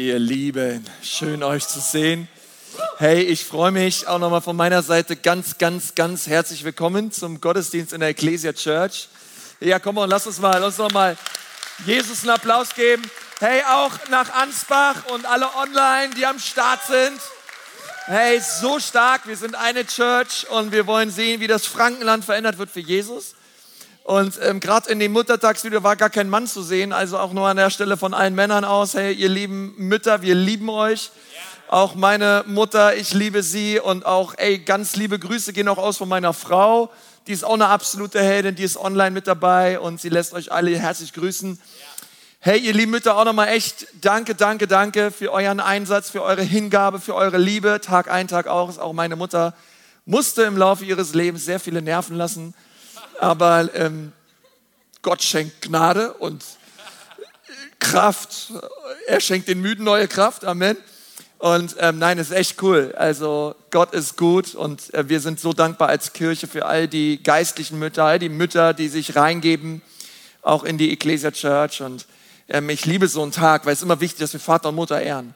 Ihr Lieben, schön euch zu sehen. Hey, ich freue mich auch nochmal von meiner Seite ganz, ganz, ganz herzlich willkommen zum Gottesdienst in der Ecclesia Church. Ja, komm und lass uns mal, lass uns noch mal Jesus einen Applaus geben. Hey, auch nach Ansbach und alle online, die am Start sind. Hey, so stark. Wir sind eine Church und wir wollen sehen, wie das Frankenland verändert wird für Jesus. Und ähm, gerade in dem Muttertagsvideo war gar kein Mann zu sehen, also auch nur an der Stelle von allen Männern aus. Hey, ihr lieben Mütter, wir lieben euch. Auch meine Mutter, ich liebe sie und auch, ey, ganz liebe Grüße gehen auch aus von meiner Frau. Die ist auch eine absolute Heldin, die ist online mit dabei und sie lässt euch alle herzlich grüßen. Hey, ihr lieben Mütter, auch nochmal echt danke, danke, danke für euren Einsatz, für eure Hingabe, für eure Liebe. Tag ein, Tag auch. Auch meine Mutter musste im Laufe ihres Lebens sehr viele Nerven lassen aber ähm, Gott schenkt Gnade und Kraft. Er schenkt den Müden neue Kraft. Amen. Und ähm, nein, ist echt cool. Also Gott ist gut und äh, wir sind so dankbar als Kirche für all die geistlichen Mütter, all die Mütter, die sich reingeben, auch in die Ecclesia Church. Und ähm, ich liebe so einen Tag, weil es ist immer wichtig, dass wir Vater und Mutter ehren.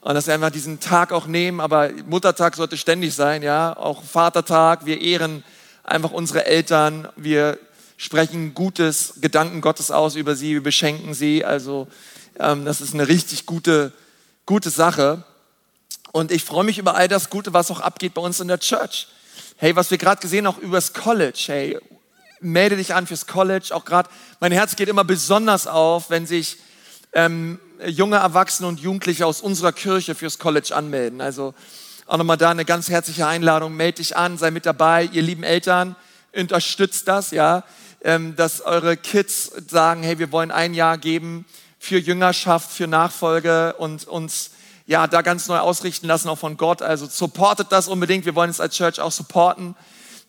Und dass wir einfach diesen Tag auch nehmen, aber Muttertag sollte ständig sein, ja. Auch Vatertag, wir ehren einfach unsere Eltern, wir sprechen gutes Gedanken Gottes aus über sie, wir beschenken sie. Also ähm, das ist eine richtig gute, gute Sache. Und ich freue mich über all das Gute, was auch abgeht bei uns in der Church. Hey, was wir gerade gesehen auch übers College. Hey, melde dich an fürs College. Auch gerade, mein Herz geht immer besonders auf, wenn sich ähm, junge Erwachsene und Jugendliche aus unserer Kirche fürs College anmelden. Also auch nochmal da eine ganz herzliche Einladung. Meld dich an, sei mit dabei. Ihr lieben Eltern, unterstützt das, ja, ähm, dass eure Kids sagen, hey, wir wollen ein Jahr geben für Jüngerschaft, für Nachfolge und uns ja da ganz neu ausrichten lassen, auch von Gott. Also supportet das unbedingt. Wir wollen es als Church auch supporten.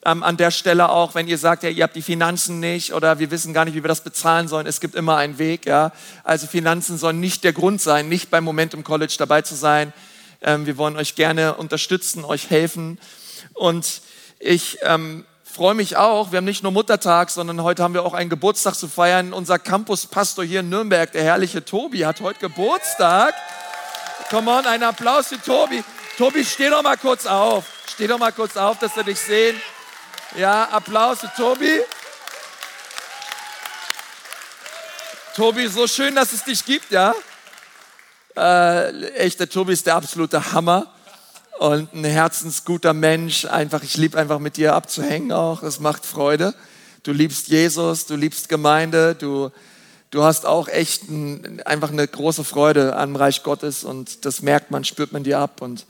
Ähm, an der Stelle auch, wenn ihr sagt, ja, ihr habt die Finanzen nicht oder wir wissen gar nicht, wie wir das bezahlen sollen, es gibt immer einen Weg. Ja? Also Finanzen sollen nicht der Grund sein, nicht beim Moment im College dabei zu sein. Ähm, wir wollen euch gerne unterstützen, euch helfen. Und ich ähm, freue mich auch, wir haben nicht nur Muttertag, sondern heute haben wir auch einen Geburtstag zu feiern. Unser Campuspastor hier in Nürnberg, der herrliche Tobi, hat heute Geburtstag. Come on, ein Applaus für Tobi. Tobi, steh doch mal kurz auf. Steh doch mal kurz auf, dass wir dich sehen. Ja, Applaus für Tobi. Tobi, so schön, dass es dich gibt, ja? Äh, echt, der Tobi ist der absolute Hammer und ein herzensguter Mensch. Einfach, ich liebe einfach mit dir abzuhängen auch. Es macht Freude. Du liebst Jesus, du liebst Gemeinde, du, du hast auch echt ein, einfach eine große Freude am Reich Gottes und das merkt man, spürt man dir ab und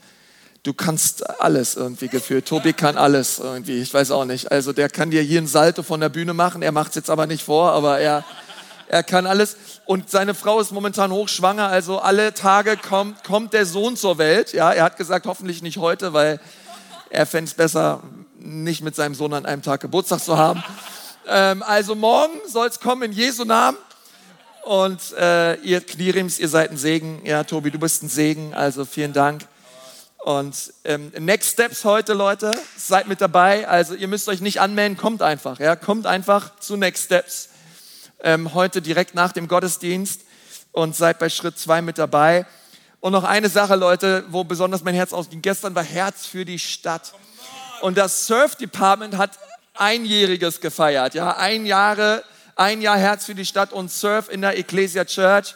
du kannst alles irgendwie gefühlt. Tobi kann alles irgendwie, ich weiß auch nicht. Also der kann dir hier ein Salto von der Bühne machen, er macht es jetzt aber nicht vor, aber er, er kann alles. Und seine Frau ist momentan hochschwanger, also alle Tage kommt, kommt der Sohn zur Welt. Ja, er hat gesagt, hoffentlich nicht heute, weil er fände es besser, nicht mit seinem Sohn an einem Tag Geburtstag zu haben. Ähm, also morgen soll es kommen in Jesu Namen. Und äh, ihr Knierims, ihr seid ein Segen. Ja, Tobi, du bist ein Segen, also vielen Dank. Und ähm, Next Steps heute, Leute, seid mit dabei. Also ihr müsst euch nicht anmelden, kommt einfach. Ja, kommt einfach zu Next Steps ähm, heute direkt nach dem Gottesdienst und seid bei Schritt zwei mit dabei. Und noch eine Sache, Leute, wo besonders mein Herz ausging. Gestern war Herz für die Stadt. Und das Surf Department hat einjähriges gefeiert. Ja, ein Jahre, ein Jahr Herz für die Stadt und Surf in der Ecclesia Church.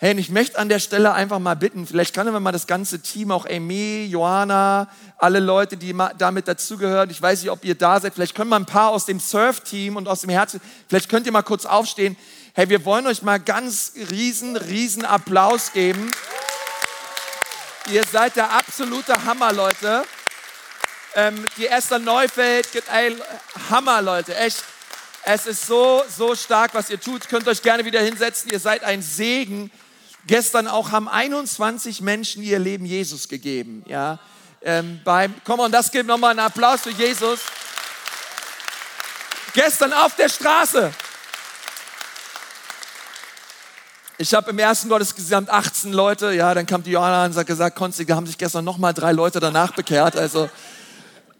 Hey, und ich möchte an der Stelle einfach mal bitten, vielleicht können wir mal das ganze Team, auch Amy, Johanna, alle Leute, die damit dazugehören, ich weiß nicht, ob ihr da seid, vielleicht können wir ein paar aus dem Surf-Team und aus dem Herzen, vielleicht könnt ihr mal kurz aufstehen. Hey, wir wollen euch mal ganz riesen, riesen Applaus geben. Ihr seid der absolute Hammer, Leute. Ähm, die Esther Neufeld, ey, Hammer, Leute, echt. Es ist so, so stark, was ihr tut. Könnt euch gerne wieder hinsetzen. Ihr seid ein Segen Gestern auch haben 21 Menschen ihr Leben Jesus gegeben. Ja, ähm, beim, komm on, das gibt nochmal einen Applaus für Jesus. Gestern auf der Straße. Ich habe im ersten Gottesdienst 18 Leute, ja, dann kam die Johanna und hat gesagt, Konsti, da haben sich gestern nochmal drei Leute danach bekehrt. Also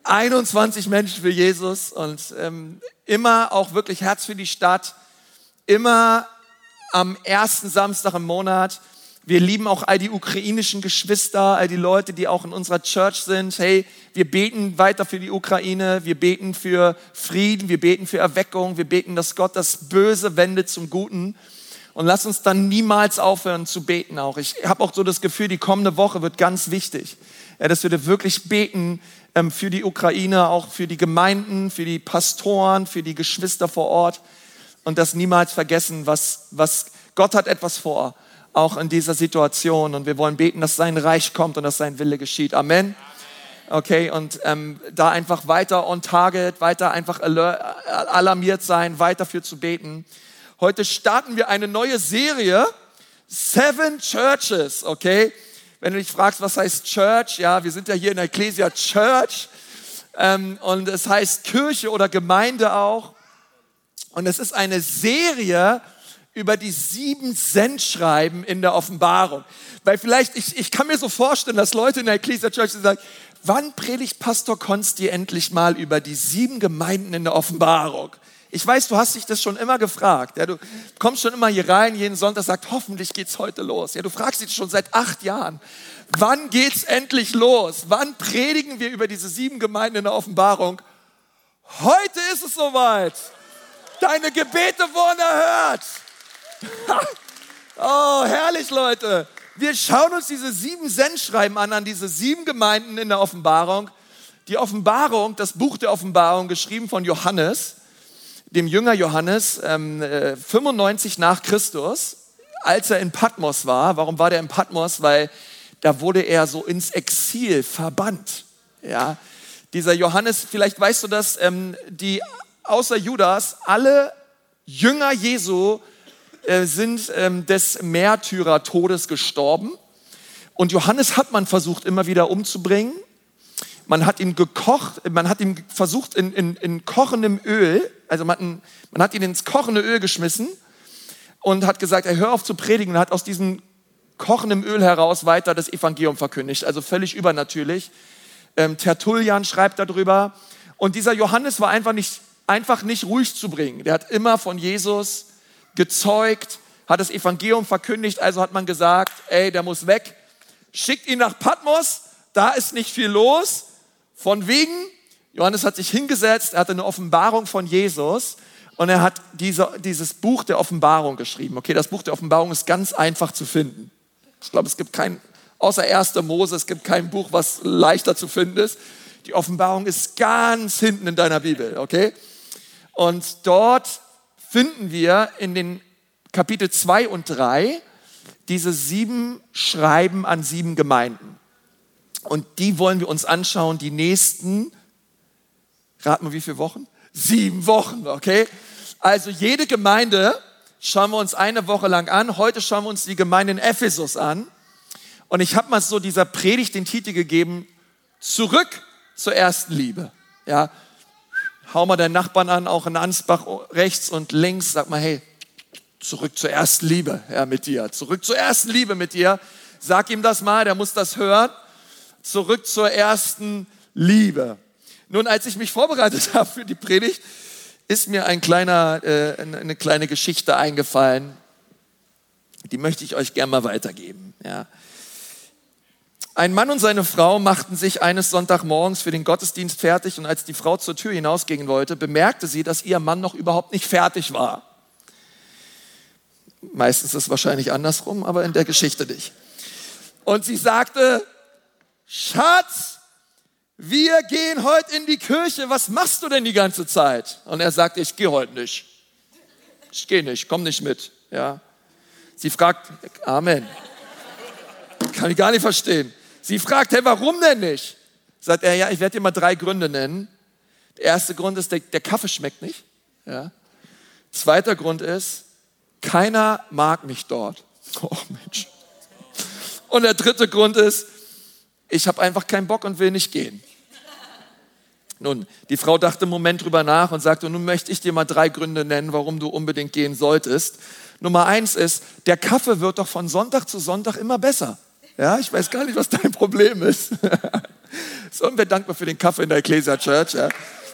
21 Menschen für Jesus und ähm, immer auch wirklich Herz für die Stadt, immer am ersten Samstag im Monat, Wir lieben auch all die ukrainischen Geschwister, all die Leute, die auch in unserer Church sind. Hey, wir beten weiter für die Ukraine, wir beten für Frieden, wir beten für Erweckung, wir beten, dass Gott das Böse wendet zum Guten. Und lass uns dann niemals aufhören zu beten auch. Ich habe auch so das Gefühl, die kommende Woche wird ganz wichtig, dass wir wirklich beten ähm, für die Ukraine, auch für die Gemeinden, für die Pastoren, für die Geschwister vor Ort und das niemals vergessen, was, was Gott hat etwas vor auch in dieser Situation. Und wir wollen beten, dass sein Reich kommt und dass sein Wille geschieht. Amen. Okay, und ähm, da einfach weiter on target, weiter einfach alarmiert sein, weiter für zu beten. Heute starten wir eine neue Serie, Seven Churches, okay? Wenn du dich fragst, was heißt Church, ja, wir sind ja hier in der Ecclesia Church ähm, und es heißt Kirche oder Gemeinde auch. Und es ist eine Serie, über die sieben Sendschreiben in der Offenbarung. Weil vielleicht, ich, ich kann mir so vorstellen, dass Leute in der Ecclesia Church sagen, wann predigt Pastor Konsti endlich mal über die sieben Gemeinden in der Offenbarung? Ich weiß, du hast dich das schon immer gefragt. Ja, du kommst schon immer hier rein, jeden Sonntag sagt, hoffentlich geht's heute los. Ja, du fragst dich schon seit acht Jahren, wann geht's endlich los? Wann predigen wir über diese sieben Gemeinden in der Offenbarung? Heute ist es soweit. Deine Gebete wurden erhört. oh, herrlich, Leute. Wir schauen uns diese sieben Sendschreiben an, an diese sieben Gemeinden in der Offenbarung. Die Offenbarung, das Buch der Offenbarung, geschrieben von Johannes, dem Jünger Johannes, ähm, 95 äh, nach Christus, als er in Patmos war. Warum war der in Patmos? Weil da wurde er so ins Exil verbannt. Ja, dieser Johannes, vielleicht weißt du das, ähm, die außer Judas, alle Jünger Jesu äh, sind ähm, des Märtyrertodes gestorben. Und Johannes hat man versucht immer wieder umzubringen. Man hat ihn gekocht, man hat ihn versucht in, in, in kochendem Öl, also man, man hat ihn ins kochende Öl geschmissen und hat gesagt, er hör auf zu predigen und hat aus diesem kochendem Öl heraus weiter das Evangelium verkündigt. Also völlig übernatürlich. Ähm, Tertullian schreibt darüber. Und dieser Johannes war einfach nicht, einfach nicht ruhig zu bringen. Der hat immer von Jesus gezeugt, hat das Evangelium verkündigt, also hat man gesagt, ey, der muss weg. Schickt ihn nach Patmos, da ist nicht viel los. Von wegen, Johannes hat sich hingesetzt, er hatte eine Offenbarung von Jesus und er hat diese, dieses Buch der Offenbarung geschrieben. Okay, das Buch der Offenbarung ist ganz einfach zu finden. Ich glaube, es gibt kein, außer 1. Mose, es gibt kein Buch, was leichter zu finden ist. Die Offenbarung ist ganz hinten in deiner Bibel, okay? Und dort finden wir in den Kapitel 2 und 3 diese sieben Schreiben an sieben Gemeinden. Und die wollen wir uns anschauen, die nächsten, raten wir wie viele Wochen? Sieben Wochen, okay? Also jede Gemeinde schauen wir uns eine Woche lang an. Heute schauen wir uns die Gemeinde in Ephesus an. Und ich habe mal so dieser Predigt den Titel gegeben, zurück zur ersten Liebe. Ja, hau mal deinen Nachbarn an, auch in Ansbach rechts und links, sag mal, hey, zurück zur ersten Liebe ja, mit dir, zurück zur ersten Liebe mit dir. Sag ihm das mal, der muss das hören. Zurück zur ersten Liebe. Nun, als ich mich vorbereitet habe für die Predigt, ist mir ein kleiner, äh, eine kleine Geschichte eingefallen. Die möchte ich euch gerne mal weitergeben. Ja. Ein Mann und seine Frau machten sich eines Sonntagmorgens für den Gottesdienst fertig und als die Frau zur Tür hinausgehen wollte, bemerkte sie, dass ihr Mann noch überhaupt nicht fertig war. Meistens ist es wahrscheinlich andersrum, aber in der Geschichte nicht. Und sie sagte, Schatz, wir gehen heute in die Kirche, was machst du denn die ganze Zeit? Und er sagte, ich gehe heute nicht. Ich gehe nicht, komm nicht mit. Ja. Sie fragt, Amen. Kann ich gar nicht verstehen. Sie fragt, hey, warum denn nicht? Sagt er, ja, ich werde dir mal drei Gründe nennen. Der erste Grund ist, der, der Kaffee schmeckt nicht. Ja. Zweiter Grund ist, keiner mag mich dort. Oh Mensch. Und der dritte Grund ist, ich habe einfach keinen Bock und will nicht gehen. Nun, die Frau dachte einen Moment drüber nach und sagte, nun möchte ich dir mal drei Gründe nennen, warum du unbedingt gehen solltest. Nummer eins ist, der Kaffee wird doch von Sonntag zu Sonntag immer besser. Ja, ich weiß gar nicht, was dein Problem ist. so, und wir dankbar für den Kaffee in der Ecclesia Church. Ja.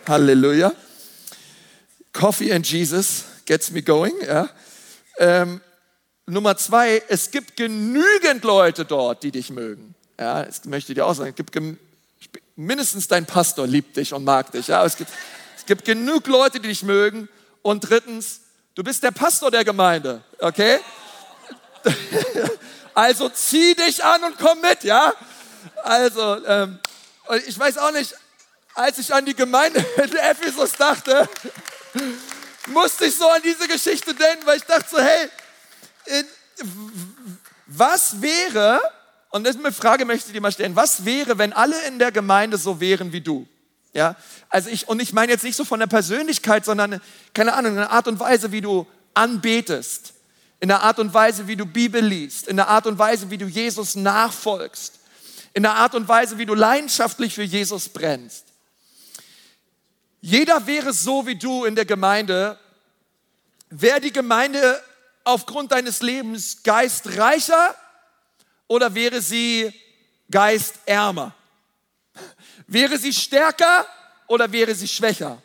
Halleluja. Coffee and Jesus gets me going. Ja. Ähm, Nummer zwei, es gibt genügend Leute dort, die dich mögen. Ja, das möchte ich dir auch sagen. Es gibt mindestens dein Pastor liebt dich und mag dich. Ja, es gibt, es gibt genug Leute, die dich mögen. Und drittens, du bist der Pastor der Gemeinde, okay? Also zieh dich an und komm mit, ja? Also, ähm, ich weiß auch nicht, als ich an die Gemeinde in Ephesus dachte, musste ich so an diese Geschichte denken, weil ich dachte so, hey, was wäre, und das ist eine Frage, möchte ich dir mal stellen, was wäre, wenn alle in der Gemeinde so wären wie du? Ja, also ich, und ich meine jetzt nicht so von der Persönlichkeit, sondern, keine Ahnung, eine Art und Weise, wie du anbetest, in der Art und Weise, wie du Bibel liest, in der Art und Weise, wie du Jesus nachfolgst, in der Art und Weise, wie du leidenschaftlich für Jesus brennst. Jeder wäre so wie du in der Gemeinde, wäre die Gemeinde aufgrund deines Lebens geistreicher oder wäre sie geistärmer? Wäre sie stärker oder wäre sie schwächer?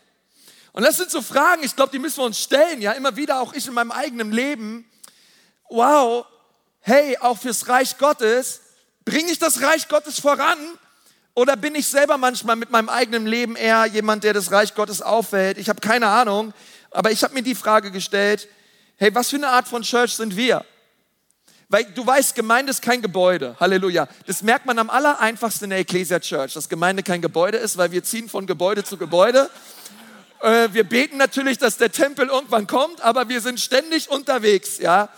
Und das sind so Fragen, ich glaube, die müssen wir uns stellen, ja, immer wieder, auch ich in meinem eigenen Leben wow, hey, auch fürs Reich Gottes, bringe ich das Reich Gottes voran? Oder bin ich selber manchmal mit meinem eigenen Leben eher jemand, der das Reich Gottes auffällt? Ich habe keine Ahnung, aber ich habe mir die Frage gestellt, hey, was für eine Art von Church sind wir? Weil du weißt, Gemeinde ist kein Gebäude. Halleluja. Das merkt man am aller einfachsten in der Ecclesia Church, dass Gemeinde kein Gebäude ist, weil wir ziehen von Gebäude zu Gebäude. Äh, wir beten natürlich, dass der Tempel irgendwann kommt, aber wir sind ständig unterwegs, ja.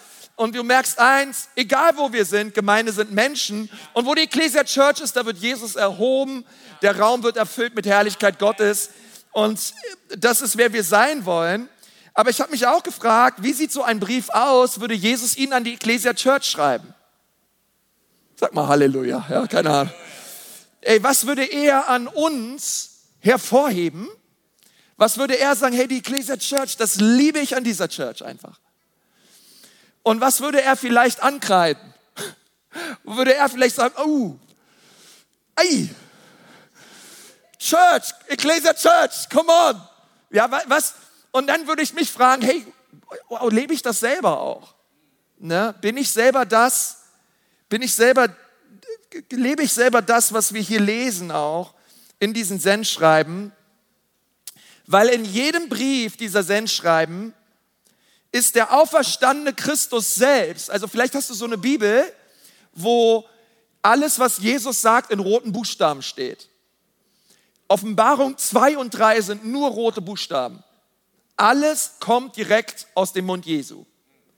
Und du merkst eins, egal wo wir sind, Gemeinde sind Menschen. Und wo die Ecclesia Church ist, da wird Jesus erhoben. Der Raum wird erfüllt mit Herrlichkeit Gottes. Und das ist, wer wir sein wollen. Aber ich habe mich auch gefragt, wie sieht so ein Brief aus, würde Jesus ihn an die Ecclesia Church schreiben? Sag mal Halleluja, ja, keine Ahnung. Ey, was würde er an uns hervorheben? Was würde er sagen, hey, die Ecclesia Church, das liebe ich an dieser Church einfach. Und was würde er vielleicht ankreiden? Würde er vielleicht sagen, oh, ei, Church, Ecclesia Church, come on. Ja, was? Und dann würde ich mich fragen, hey, oh, lebe ich das selber auch? Ne? Bin ich selber das? Bin ich selber, lebe ich selber das, was wir hier lesen auch in diesen Sendschreiben? Weil in jedem Brief dieser Sendschreiben ist der auferstandene Christus selbst. Also vielleicht hast du so eine Bibel, wo alles, was Jesus sagt, in roten Buchstaben steht. Offenbarung 2 und 3 sind nur rote Buchstaben. Alles kommt direkt aus dem Mund Jesu.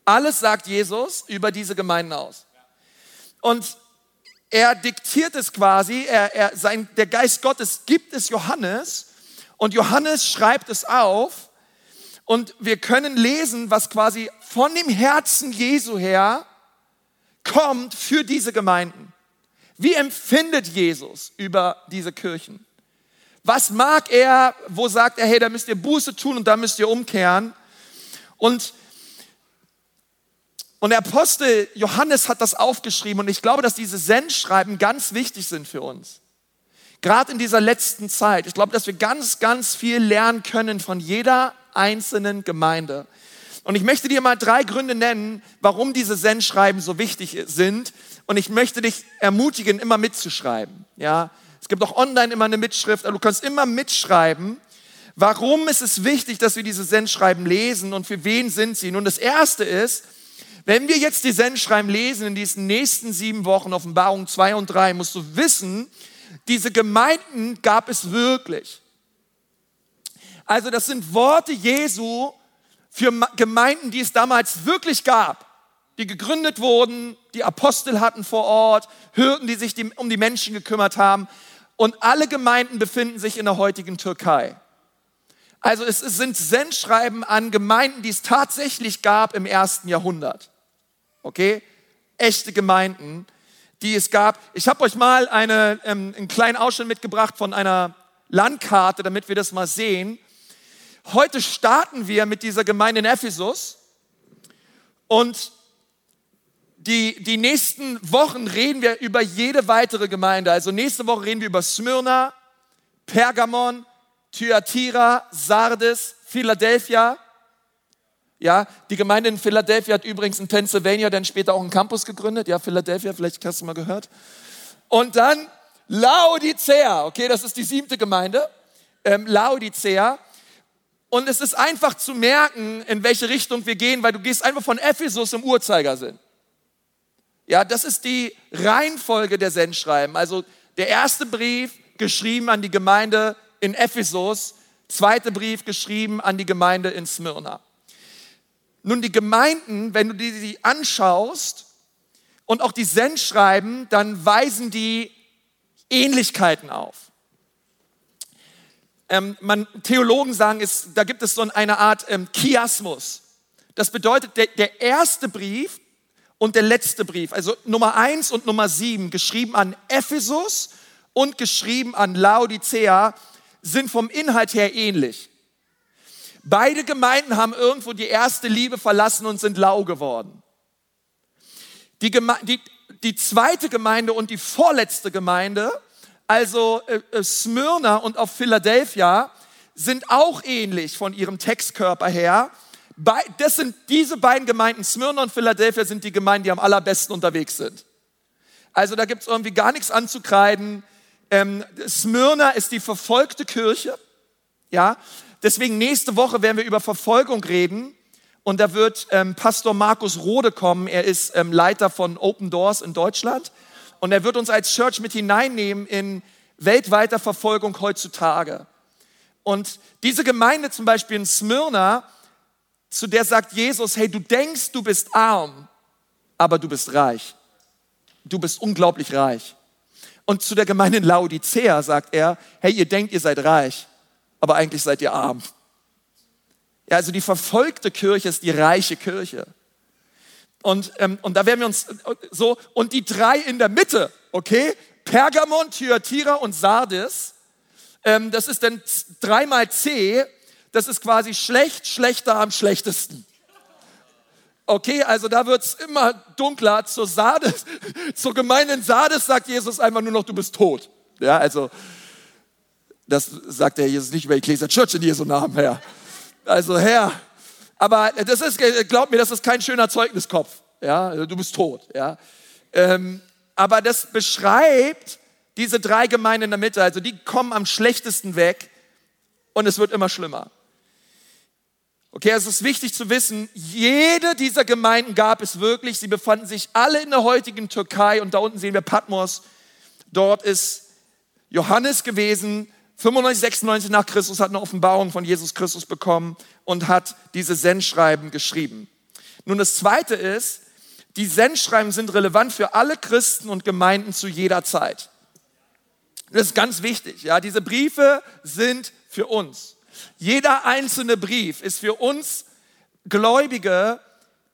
Alles sagt Jesus über diese Gemeinden aus. Und er diktiert es quasi, er, er, sein, der Geist Gottes gibt es Johannes und Johannes schreibt es auf und wir können lesen, was quasi von dem Herzen Jesu her kommt für diese Gemeinden. Wie empfindet Jesus über diese Kirchen? Was mag er? Wo sagt er, hey, da müsst ihr Buße tun und da müsst ihr umkehren? Und, und der Apostel Johannes hat das aufgeschrieben und ich glaube, dass diese Sendschreiben ganz wichtig sind für uns. Gerade in dieser letzten Zeit. Ich glaube, dass wir ganz, ganz viel lernen können von jeder einzelnen Gemeinde. Und ich möchte dir mal drei Gründe nennen, warum diese Sendschreiben so wichtig sind. Und ich möchte dich ermutigen, immer mitzuschreiben. Ja, es gibt auch online immer eine Mitschrift, aber du kannst immer mitschreiben. Warum ist es wichtig, dass wir diese Sendschreiben lesen und für wen sind sie? Nun, das erste ist, wenn wir jetzt die Sendschreiben lesen in diesen nächsten sieben Wochen, Offenbarung 2 und 3, musst du wissen, diese Gemeinden gab es wirklich. Also das sind Worte Jesu für Gemeinden, die es damals wirklich gab, die gegründet wurden, die Apostel hatten vor Ort, Hürden, die sich um die Menschen gekümmert haben. Und alle Gemeinden befinden sich in der heutigen Türkei. Also es sind Sendschreiben an Gemeinden, die es tatsächlich gab im ersten Jahrhundert. Okay? Echte Gemeinden, die es gab. Ich habe euch mal eine, ähm, einen kleinen Ausschnitt mitgebracht von einer Landkarte, damit wir das mal sehen. Heute starten wir mit dieser Gemeinde in Ephesus und die, die nächsten Wochen reden wir über jede weitere Gemeinde. Also nächste Woche reden wir über Smyrna, Pergamon, Thyatira, Sardes, Philadelphia. Ja, die Gemeinde in Philadelphia hat übrigens in Pennsylvania dann später auch einen Campus gegründet. Ja, Philadelphia, vielleicht hast du mal gehört. Und dann Laodicea, okay, das ist die siebte Gemeinde. Ähm, Laodicea. Und es ist einfach zu merken, in welche Richtung wir gehen, weil du gehst einfach von Ephesus im Uhrzeigersinn. Ja, das ist die Reihenfolge der Sendschreiben. Also der erste Brief geschrieben an die Gemeinde in Ephesus, zweiter Brief geschrieben an die Gemeinde in Smyrna. Nun, die Gemeinden, wenn du die, die anschaust und auch die Sendschreiben, dann weisen die Ähnlichkeiten auf ähm, man, Theologen sagen, ist, da gibt es so eine Art ähm, Chiasmus. Das bedeutet, der, der erste Brief und der letzte Brief, also Nummer eins und Nummer sieben, geschrieben an Ephesus und geschrieben an Laodicea, sind vom Inhalt her ähnlich. Beide Gemeinden haben irgendwo die erste Liebe verlassen und sind lau geworden. Die, Geme die, die zweite Gemeinde und die vorletzte Gemeinde also äh, äh, Smyrna und auch Philadelphia, sind auch ähnlich von ihrem Textkörper her. Das sind diese beiden Gemeinden, Smyrna und Philadelphia, sind die Gemeinden, die am allerbesten unterwegs sind. Also da gibt es irgendwie gar nichts anzukreiden. Ähm, Smyrna ist die verfolgte Kirche. Ja, deswegen nächste Woche werden wir über Verfolgung reden. Und da wird ähm, Pastor Markus Rode kommen. Er ist ähm, Leiter von Open Doors in Deutschland. Und er wird uns als Church mit hineinnehmen in weltweiter Verfolgung heutzutage. Und diese Gemeinde zum Beispiel in Smyrna, zu der sagt Jesus, hey, du denkst, du bist arm, aber du bist reich. Du bist unglaublich reich. Und zu der Gemeinde in Laodicea sagt er, hey, ihr denkt, ihr seid reich, aber eigentlich seid ihr arm. Ja, also die verfolgte Kirche ist die reiche Kirche. Und, ähm, und da werden wir uns äh, so, und die drei in der Mitte, okay? Pergamon, Thyatira und Sardis. Ähm, das ist dann dreimal C. Das ist quasi schlecht, schlechter am schlechtesten. Okay, also da wird es immer dunkler. Zur Sardes, zur gemeinen Sardes sagt Jesus einfach nur noch, du bist tot. Ja, also das sagt der Jesus nicht über Ecclesia Church in Jesu Namen, Herr. Also Herr, aber das ist, glaub mir, das ist kein schöner Zeugniskopf. Ja, also du bist tot. Ja, ähm, aber das beschreibt diese drei Gemeinden in der Mitte. Also die kommen am schlechtesten weg und es wird immer schlimmer. Okay, es ist wichtig zu wissen, jede dieser Gemeinden gab es wirklich. Sie befanden sich alle in der heutigen Türkei und da unten sehen wir Patmos. Dort ist Johannes gewesen, 95, 96 nach Christus, hat eine Offenbarung von Jesus Christus bekommen und hat diese Sendschreiben geschrieben. Nun, das zweite ist, die Sendschreiben sind relevant für alle Christen und Gemeinden zu jeder Zeit. Das ist ganz wichtig. Ja, diese Briefe sind für uns. Jeder einzelne Brief ist für uns Gläubige,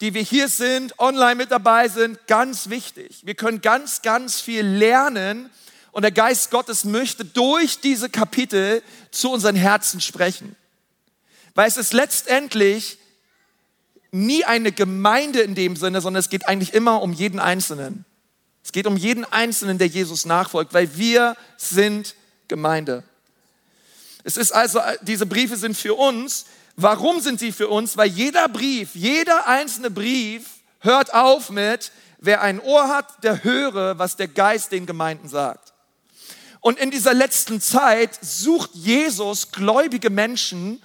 die wir hier sind, online mit dabei sind, ganz wichtig. Wir können ganz, ganz viel lernen und der Geist Gottes möchte durch diese Kapitel zu unseren Herzen sprechen. Weil es ist letztendlich nie eine Gemeinde in dem Sinne, sondern es geht eigentlich immer um jeden Einzelnen. Es geht um jeden Einzelnen, der Jesus nachfolgt, weil wir sind Gemeinde. Es ist also, diese Briefe sind für uns. Warum sind sie für uns? Weil jeder Brief, jeder einzelne Brief hört auf mit, wer ein Ohr hat, der höre, was der Geist den Gemeinden sagt. Und in dieser letzten Zeit sucht Jesus gläubige Menschen,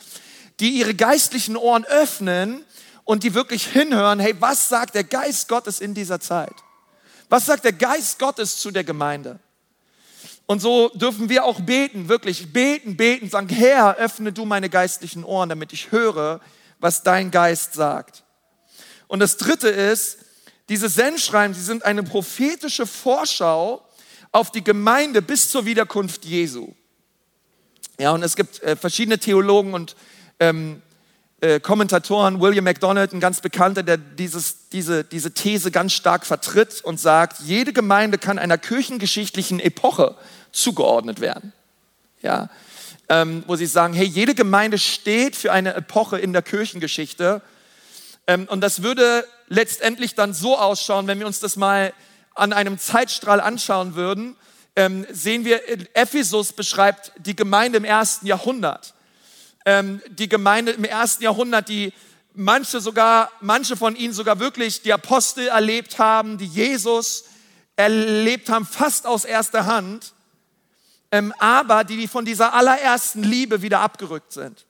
die ihre geistlichen Ohren öffnen und die wirklich hinhören, hey, was sagt der Geist Gottes in dieser Zeit? Was sagt der Geist Gottes zu der Gemeinde? Und so dürfen wir auch beten, wirklich beten, beten, sagen, Herr, öffne du meine geistlichen Ohren, damit ich höre, was dein Geist sagt. Und das dritte ist, diese Sendschreiben, sie sind eine prophetische Vorschau auf die Gemeinde bis zur Wiederkunft Jesu. Ja, und es gibt äh, verschiedene Theologen und ähm, äh, Kommentatoren, William MacDonald, ein ganz bekannter, der dieses, diese, diese These ganz stark vertritt und sagt, jede Gemeinde kann einer kirchengeschichtlichen Epoche zugeordnet werden. Ja, ähm, wo sie sagen, hey, jede Gemeinde steht für eine Epoche in der Kirchengeschichte. Ähm, und das würde letztendlich dann so ausschauen, wenn wir uns das mal an einem Zeitstrahl anschauen würden, ähm, sehen wir, Ephesus beschreibt die Gemeinde im ersten Jahrhundert. Ähm, die Gemeinde im ersten Jahrhundert, die manche sogar, manche von ihnen sogar wirklich die Apostel erlebt haben, die Jesus erlebt haben, fast aus erster Hand, ähm, aber die von dieser allerersten Liebe wieder abgerückt sind.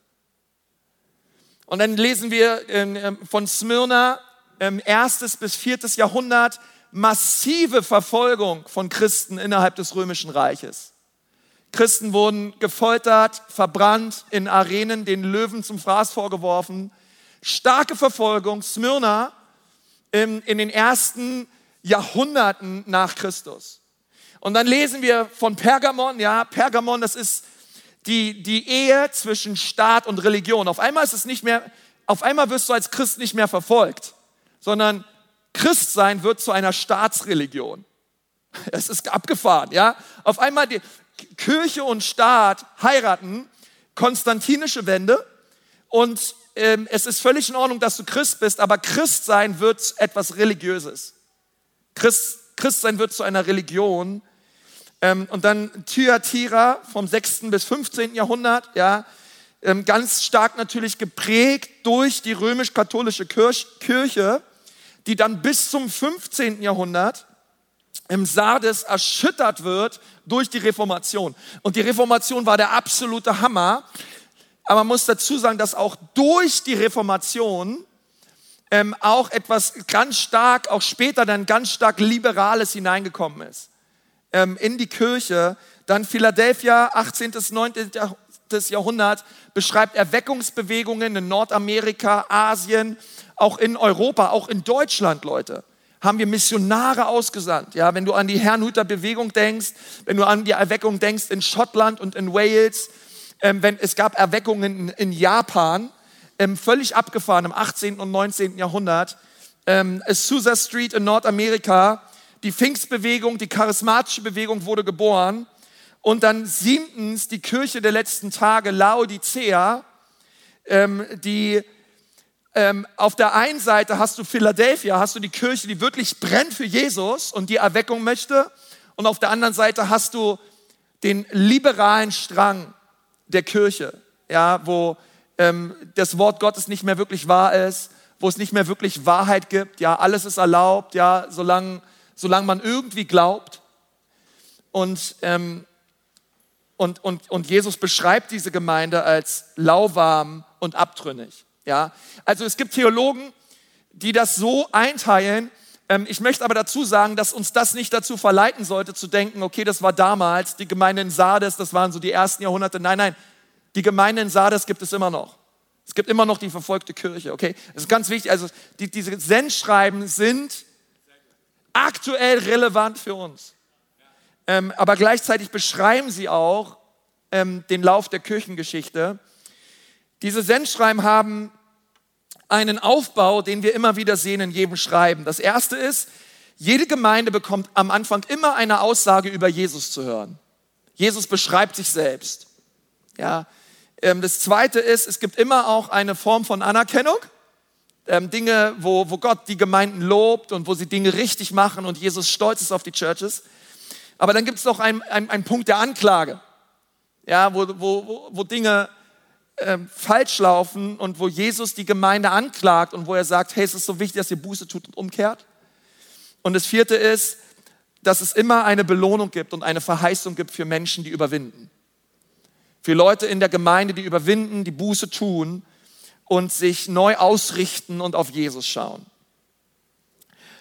Und dann lesen wir äh, von Smyrna, ähm, erstes bis viertes Jahrhundert, massive Verfolgung von Christen innerhalb des römischen Reiches. Christen wurden gefoltert, verbrannt, in Arenen den Löwen zum Fraß vorgeworfen. Starke Verfolgung, Smyrna in, in den ersten Jahrhunderten nach Christus. Und dann lesen wir von Pergamon, ja, Pergamon, das ist die, die Ehe zwischen Staat und Religion. Auf einmal ist es nicht mehr, auf einmal wirst du als Christ nicht mehr verfolgt, sondern Christsein wird zu einer Staatsreligion. Es ist abgefahren, ja. Auf einmal die Kirche und Staat heiraten, konstantinische Wende und ähm, es ist völlig in Ordnung, dass du Christ bist, aber Christsein wird etwas Religiöses. Christ, Christsein wird zu einer Religion. Ähm, und dann Thyatira vom 6. bis 15. Jahrhundert, ja, ähm, ganz stark natürlich geprägt durch die römisch-katholische Kirche, die dann bis zum 15. Jahrhundert im Sardes erschüttert wird durch die Reformation. Und die Reformation war der absolute Hammer. Aber man muss dazu sagen, dass auch durch die Reformation ähm, auch etwas ganz stark, auch später dann ganz stark Liberales hineingekommen ist ähm, in die Kirche. Dann Philadelphia, 18. bis 19. Jahrhundert, beschreibt Erweckungsbewegungen in Nordamerika, Asien, auch in Europa, auch in Deutschland, Leute haben wir Missionare ausgesandt. Ja, wenn du an die Herrnhuter Bewegung denkst, wenn du an die Erweckung denkst in Schottland und in Wales, ähm, wenn es gab Erweckungen in, in Japan, ähm, völlig abgefahren im 18. und 19. Jahrhundert. Ähm, Azusa Street in Nordamerika, die Pfingstbewegung, die charismatische Bewegung wurde geboren. Und dann siebtens die Kirche der letzten Tage, Laodicea, ähm, die ähm, auf der einen Seite hast du Philadelphia, hast du die Kirche, die wirklich brennt für Jesus und die Erweckung möchte. Und auf der anderen Seite hast du den liberalen Strang der Kirche, ja, wo ähm, das Wort Gottes nicht mehr wirklich wahr ist, wo es nicht mehr wirklich Wahrheit gibt. Ja, alles ist erlaubt, ja, solange, solange man irgendwie glaubt. Und, ähm, und, und, und Jesus beschreibt diese Gemeinde als lauwarm und abtrünnig. Ja, also es gibt Theologen, die das so einteilen. Ähm, ich möchte aber dazu sagen, dass uns das nicht dazu verleiten sollte, zu denken, okay, das war damals, die Gemeinde in Sardes, das waren so die ersten Jahrhunderte. Nein, nein, die Gemeinde in Sardes gibt es immer noch. Es gibt immer noch die verfolgte Kirche, okay? Das ist ganz wichtig. Also die, diese Sendschreiben sind aktuell relevant für uns. Ähm, aber gleichzeitig beschreiben sie auch ähm, den Lauf der Kirchengeschichte. Diese Sendschreiben haben einen Aufbau, den wir immer wieder sehen in jedem Schreiben. Das erste ist, jede Gemeinde bekommt am Anfang immer eine Aussage über Jesus zu hören. Jesus beschreibt sich selbst. Ja, ähm, das zweite ist, es gibt immer auch eine Form von Anerkennung. Ähm, Dinge, wo, wo Gott die Gemeinden lobt und wo sie Dinge richtig machen und Jesus stolz ist auf die Churches. Aber dann gibt es noch einen, einen, einen Punkt der Anklage, ja, wo, wo, wo Dinge ähm, falsch laufen und wo Jesus die Gemeinde anklagt und wo er sagt, hey, es ist so wichtig, dass ihr Buße tut und umkehrt. Und das vierte ist, dass es immer eine Belohnung gibt und eine Verheißung gibt für Menschen, die überwinden. Für Leute in der Gemeinde, die überwinden, die Buße tun und sich neu ausrichten und auf Jesus schauen.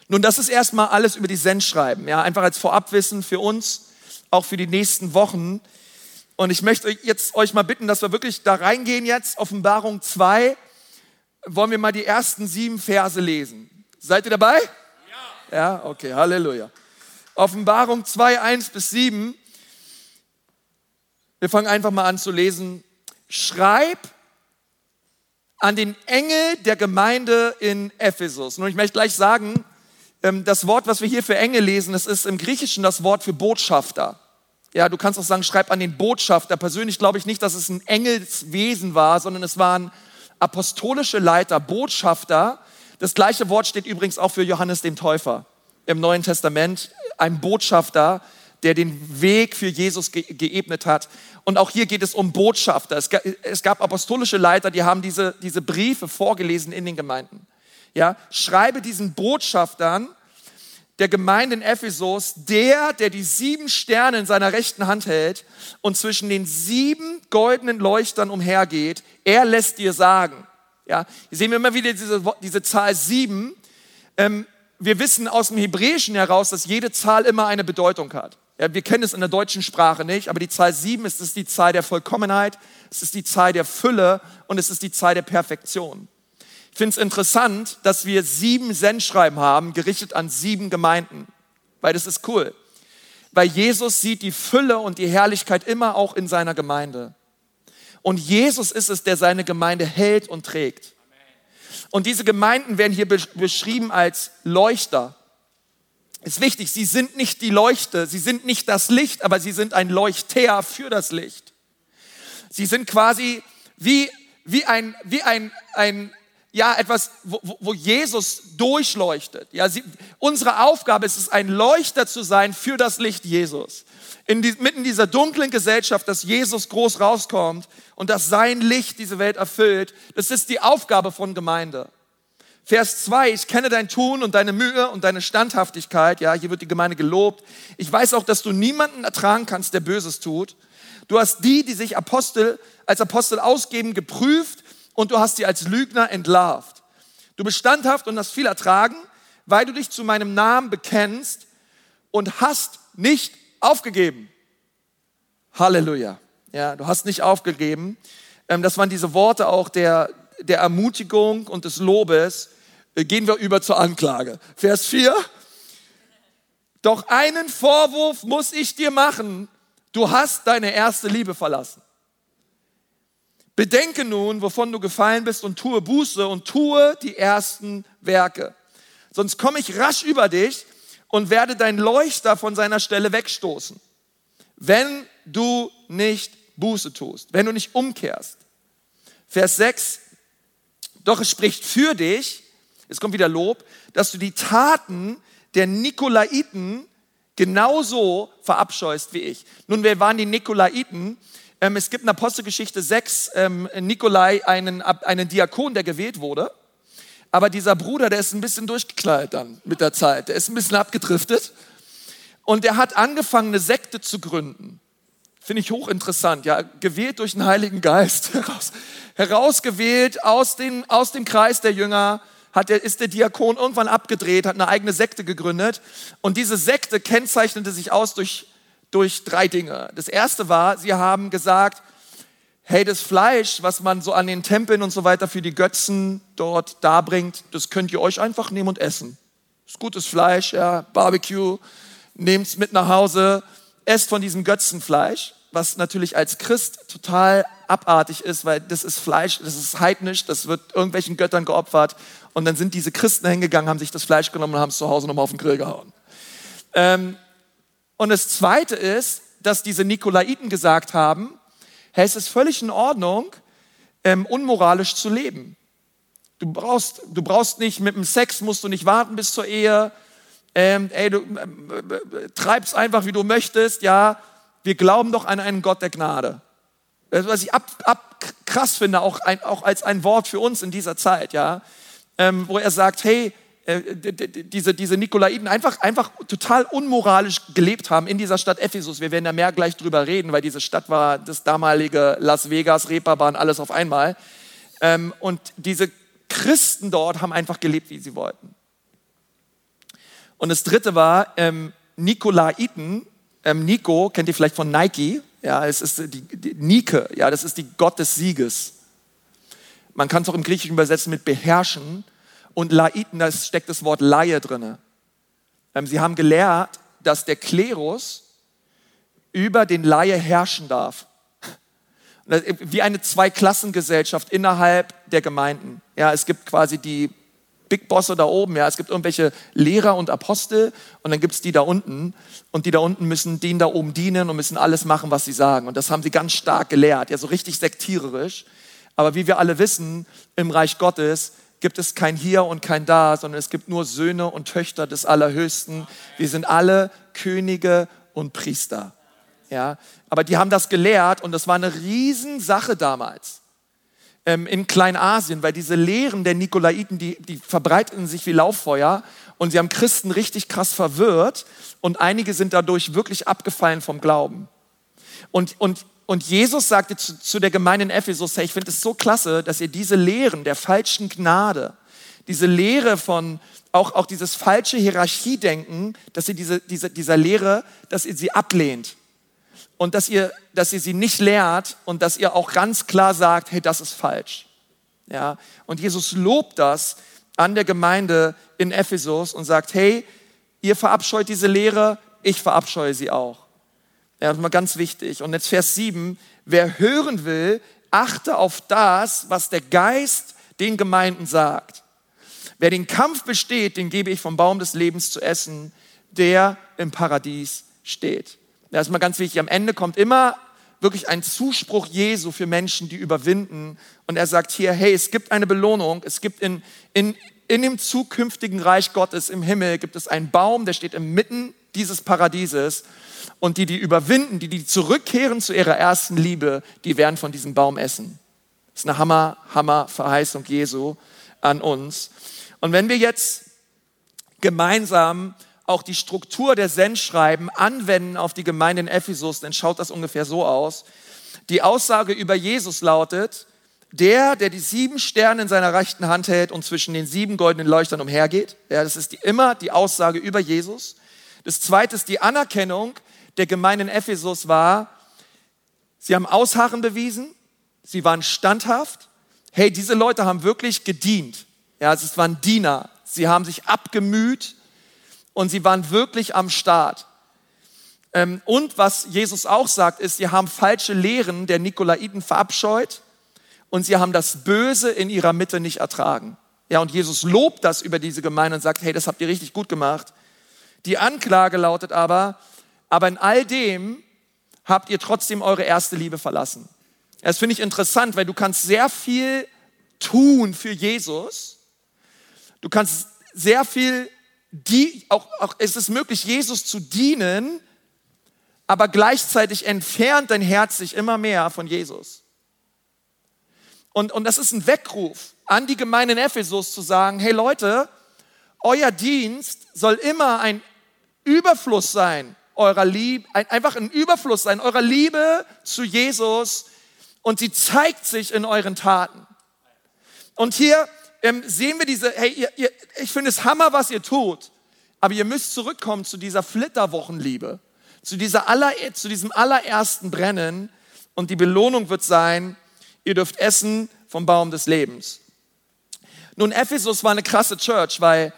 Nun, das ist erstmal alles über die Sendschreiben, ja, einfach als Vorabwissen für uns, auch für die nächsten Wochen. Und ich möchte jetzt euch mal bitten, dass wir wirklich da reingehen jetzt. Offenbarung 2, wollen wir mal die ersten sieben Verse lesen. Seid ihr dabei? Ja. Ja, okay, Halleluja. Offenbarung 2, 1 bis 7. Wir fangen einfach mal an zu lesen. Schreib an den Engel der Gemeinde in Ephesus. Nun, ich möchte gleich sagen, ähm, das Wort, was wir hier für Engel lesen, das ist im Griechischen das Wort für Botschafter. Ja, du kannst auch sagen, schreib an den Botschafter. Persönlich glaube ich nicht, dass es ein Engelswesen war, sondern es waren apostolische Leiter, Botschafter. Das gleiche Wort steht übrigens auch für Johannes den Täufer im Neuen Testament, ein Botschafter der den Weg für Jesus ge geebnet hat. Und auch hier geht es um Botschafter. Es, es gab apostolische Leiter, die haben diese, diese Briefe vorgelesen in den Gemeinden. Ja, schreibe diesen Botschaftern der Gemeinde in Ephesus, der, der die sieben Sterne in seiner rechten Hand hält und zwischen den sieben goldenen Leuchtern umhergeht, er lässt dir sagen. Ja, hier sehen wir immer wieder diese, diese Zahl sieben. Ähm, wir wissen aus dem Hebräischen heraus, dass jede Zahl immer eine Bedeutung hat. Ja, wir kennen es in der deutschen Sprache nicht, aber die Zahl sieben ist, ist die Zahl der Vollkommenheit, es ist die Zahl der Fülle und es ist die Zahl der Perfektion. Ich finde es interessant, dass wir sieben Sendschreiben haben, gerichtet an sieben Gemeinden, weil das ist cool. Weil Jesus sieht die Fülle und die Herrlichkeit immer auch in seiner Gemeinde. Und Jesus ist es, der seine Gemeinde hält und trägt. Und diese Gemeinden werden hier beschrieben als Leuchter. Ist wichtig, sie sind nicht die Leuchte, sie sind nicht das Licht, aber sie sind ein Leuchter für das Licht. Sie sind quasi wie, wie ein, wie ein, ein ja, etwas, wo, wo Jesus durchleuchtet. Ja, sie, unsere Aufgabe ist es, ein Leuchter zu sein für das Licht Jesus. In die, mitten dieser dunklen Gesellschaft, dass Jesus groß rauskommt und dass sein Licht diese Welt erfüllt, das ist die Aufgabe von Gemeinde. Vers 2, ich kenne dein Tun und deine Mühe und deine Standhaftigkeit. Ja, hier wird die Gemeinde gelobt. Ich weiß auch, dass du niemanden ertragen kannst, der Böses tut. Du hast die, die sich Apostel, als Apostel ausgeben, geprüft und du hast sie als Lügner entlarvt. Du bist standhaft und hast viel ertragen, weil du dich zu meinem Namen bekennst und hast nicht aufgegeben. Halleluja. Ja, du hast nicht aufgegeben. Ähm, das waren diese Worte auch der, der Ermutigung und des Lobes. Äh, gehen wir über zur Anklage. Vers 4. Doch einen Vorwurf muss ich dir machen. Du hast deine erste Liebe verlassen. Bedenke nun, wovon du gefallen bist und tue Buße und tue die ersten Werke. Sonst komme ich rasch über dich und werde dein Leuchter von seiner Stelle wegstoßen. Wenn du nicht Buße tust, wenn du nicht umkehrst. Vers 6. Doch es spricht für dich, es kommt wieder Lob, dass du die Taten der Nikolaiten genauso verabscheust wie ich. Nun, wer waren die Nikolaiten? Ähm, es gibt in Apostelgeschichte 6 ähm, Nikolai, einen, einen Diakon, der gewählt wurde. Aber dieser Bruder, der ist ein bisschen durchgeknallt dann mit der Zeit. Der ist ein bisschen abgedriftet. Und der hat angefangen, eine Sekte zu gründen. Finde ich hochinteressant, ja. Gewählt durch den Heiligen Geist, heraus, herausgewählt aus, den, aus dem Kreis der Jünger, hat der, ist der Diakon irgendwann abgedreht, hat eine eigene Sekte gegründet. Und diese Sekte kennzeichnete sich aus durch durch drei Dinge. Das erste war, sie haben gesagt, hey, das Fleisch, was man so an den Tempeln und so weiter für die Götzen dort darbringt, das könnt ihr euch einfach nehmen und essen. Das ist gutes Fleisch, ja, Barbecue, nehmt es mit nach Hause, esst von diesem Götzenfleisch, was natürlich als Christ total abartig ist, weil das ist Fleisch, das ist heidnisch, das wird irgendwelchen Göttern geopfert. Und dann sind diese Christen hingegangen, haben sich das Fleisch genommen und haben es zu Hause nochmal auf den Grill gehauen. Ähm, und das Zweite ist, dass diese Nikolaiten gesagt haben, hey, es ist völlig in Ordnung, ähm, unmoralisch zu leben. Du brauchst, du brauchst nicht, mit dem Sex musst du nicht warten bis zur Ehe. Ähm, ey, du äh, treibst einfach, wie du möchtest. Ja, wir glauben doch an einen Gott der Gnade. Was ich ab, ab krass finde, auch, ein, auch als ein Wort für uns in dieser Zeit, ja, ähm, wo er sagt, hey, äh, diese, diese Nikolaiten einfach, einfach total unmoralisch gelebt haben in dieser Stadt Ephesus. Wir werden da mehr gleich drüber reden, weil diese Stadt war das damalige Las Vegas, Reeperbahn, alles auf einmal. Ähm, und diese Christen dort haben einfach gelebt, wie sie wollten. Und das dritte war ähm, Nikolaiten. Ähm, Nico kennt ihr vielleicht von Nike. Ja, es ist die, die Nike. Ja, das ist die Gott des Sieges. Man kann es auch im Griechischen übersetzen mit beherrschen. Und Laiten, da steckt das Wort Laie drin. Ähm, sie haben gelehrt, dass der Klerus über den Laie herrschen darf. Wie eine Zweiklassengesellschaft innerhalb der Gemeinden. Ja, es gibt quasi die Big Bosse da oben, ja, es gibt irgendwelche Lehrer und Apostel und dann gibt es die da unten und die da unten müssen denen da oben dienen und müssen alles machen, was sie sagen. Und das haben sie ganz stark gelehrt, ja, so richtig sektiererisch. Aber wie wir alle wissen, im Reich Gottes gibt es kein Hier und kein Da, sondern es gibt nur Söhne und Töchter des Allerhöchsten. Wir sind alle Könige und Priester. Ja, aber die haben das gelehrt und das war eine Riesensache damals ähm, in Kleinasien, weil diese Lehren der Nikolaiten, die, die verbreiteten sich wie Lauffeuer und sie haben Christen richtig krass verwirrt und einige sind dadurch wirklich abgefallen vom Glauben. Und, und, und Jesus sagte zu, zu der Gemeinde in Ephesus, hey, ich finde es so klasse, dass ihr diese Lehren der falschen Gnade, diese Lehre von, auch, auch dieses falsche Hierarchiedenken, dass ihr diese, diese, dieser Lehre, dass ihr sie ablehnt und dass ihr, dass ihr sie nicht lehrt und dass ihr auch ganz klar sagt, hey, das ist falsch. Ja, und Jesus lobt das an der Gemeinde in Ephesus und sagt, hey, ihr verabscheut diese Lehre, ich verabscheue sie auch. Ja, das ist mal ganz wichtig. Und jetzt Vers 7, wer hören will, achte auf das, was der Geist den Gemeinden sagt. Wer den Kampf besteht, den gebe ich vom Baum des Lebens zu essen, der im Paradies steht. Das ist mal ganz wichtig. Am Ende kommt immer wirklich ein Zuspruch Jesu für Menschen, die überwinden. Und er sagt hier, hey, es gibt eine Belohnung. Es gibt in, in, in dem zukünftigen Reich Gottes im Himmel gibt es einen Baum, der steht inmitten dieses Paradieses. Und die, die überwinden, die, die zurückkehren zu ihrer ersten Liebe, die werden von diesem Baum essen. Das ist eine Hammer, Hammer Verheißung Jesu an uns. Und wenn wir jetzt gemeinsam auch die Struktur der Sendschreiben anwenden auf die Gemeinde in Ephesus, dann schaut das ungefähr so aus. Die Aussage über Jesus lautet, der, der die sieben Sterne in seiner rechten Hand hält und zwischen den sieben goldenen Leuchtern umhergeht. Ja, das ist die, immer die Aussage über Jesus. Das zweite ist die Anerkennung der Gemeinde in Ephesus war, sie haben Ausharren bewiesen, sie waren standhaft. Hey, diese Leute haben wirklich gedient. Ja, es waren Diener. Sie haben sich abgemüht und sie waren wirklich am Start. Ähm, und was Jesus auch sagt, ist, sie haben falsche Lehren der Nikolaiten verabscheut und sie haben das Böse in ihrer Mitte nicht ertragen. Ja, und Jesus lobt das über diese Gemeinde und sagt, hey, das habt ihr richtig gut gemacht. Die Anklage lautet aber, aber in all dem habt ihr trotzdem eure erste Liebe verlassen. Das finde ich interessant, weil du kannst sehr viel tun für Jesus. Du kannst sehr viel die, auch, auch es ist möglich, Jesus zu dienen, aber gleichzeitig entfernt dein Herz sich immer mehr von Jesus. Und, und das ist ein Weckruf an die Gemeinde in Ephesus zu sagen, hey Leute, euer Dienst soll immer ein Überfluss sein, eurer Liebe, ein, einfach ein Überfluss sein, eurer Liebe zu Jesus und sie zeigt sich in euren Taten. Und hier ähm, sehen wir diese, hey, ihr, ihr, ich finde es Hammer, was ihr tut, aber ihr müsst zurückkommen zu dieser Flitterwochenliebe, zu, dieser aller, zu diesem allerersten Brennen und die Belohnung wird sein, ihr dürft essen vom Baum des Lebens. Nun, Ephesus war eine krasse Church, weil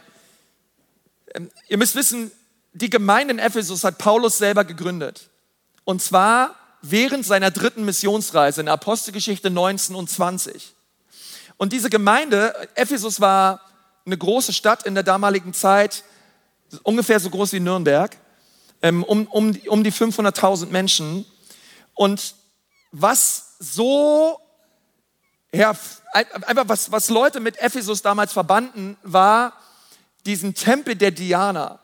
ähm, ihr müsst wissen, die Gemeinde in Ephesus hat Paulus selber gegründet. Und zwar während seiner dritten Missionsreise in Apostelgeschichte 19 und 20. Und diese Gemeinde, Ephesus war eine große Stadt in der damaligen Zeit, ungefähr so groß wie Nürnberg, ähm, um, um, um die 500.000 Menschen. Und was so, ja, einfach was, was Leute mit Ephesus damals verbanden, war diesen Tempel der Diana.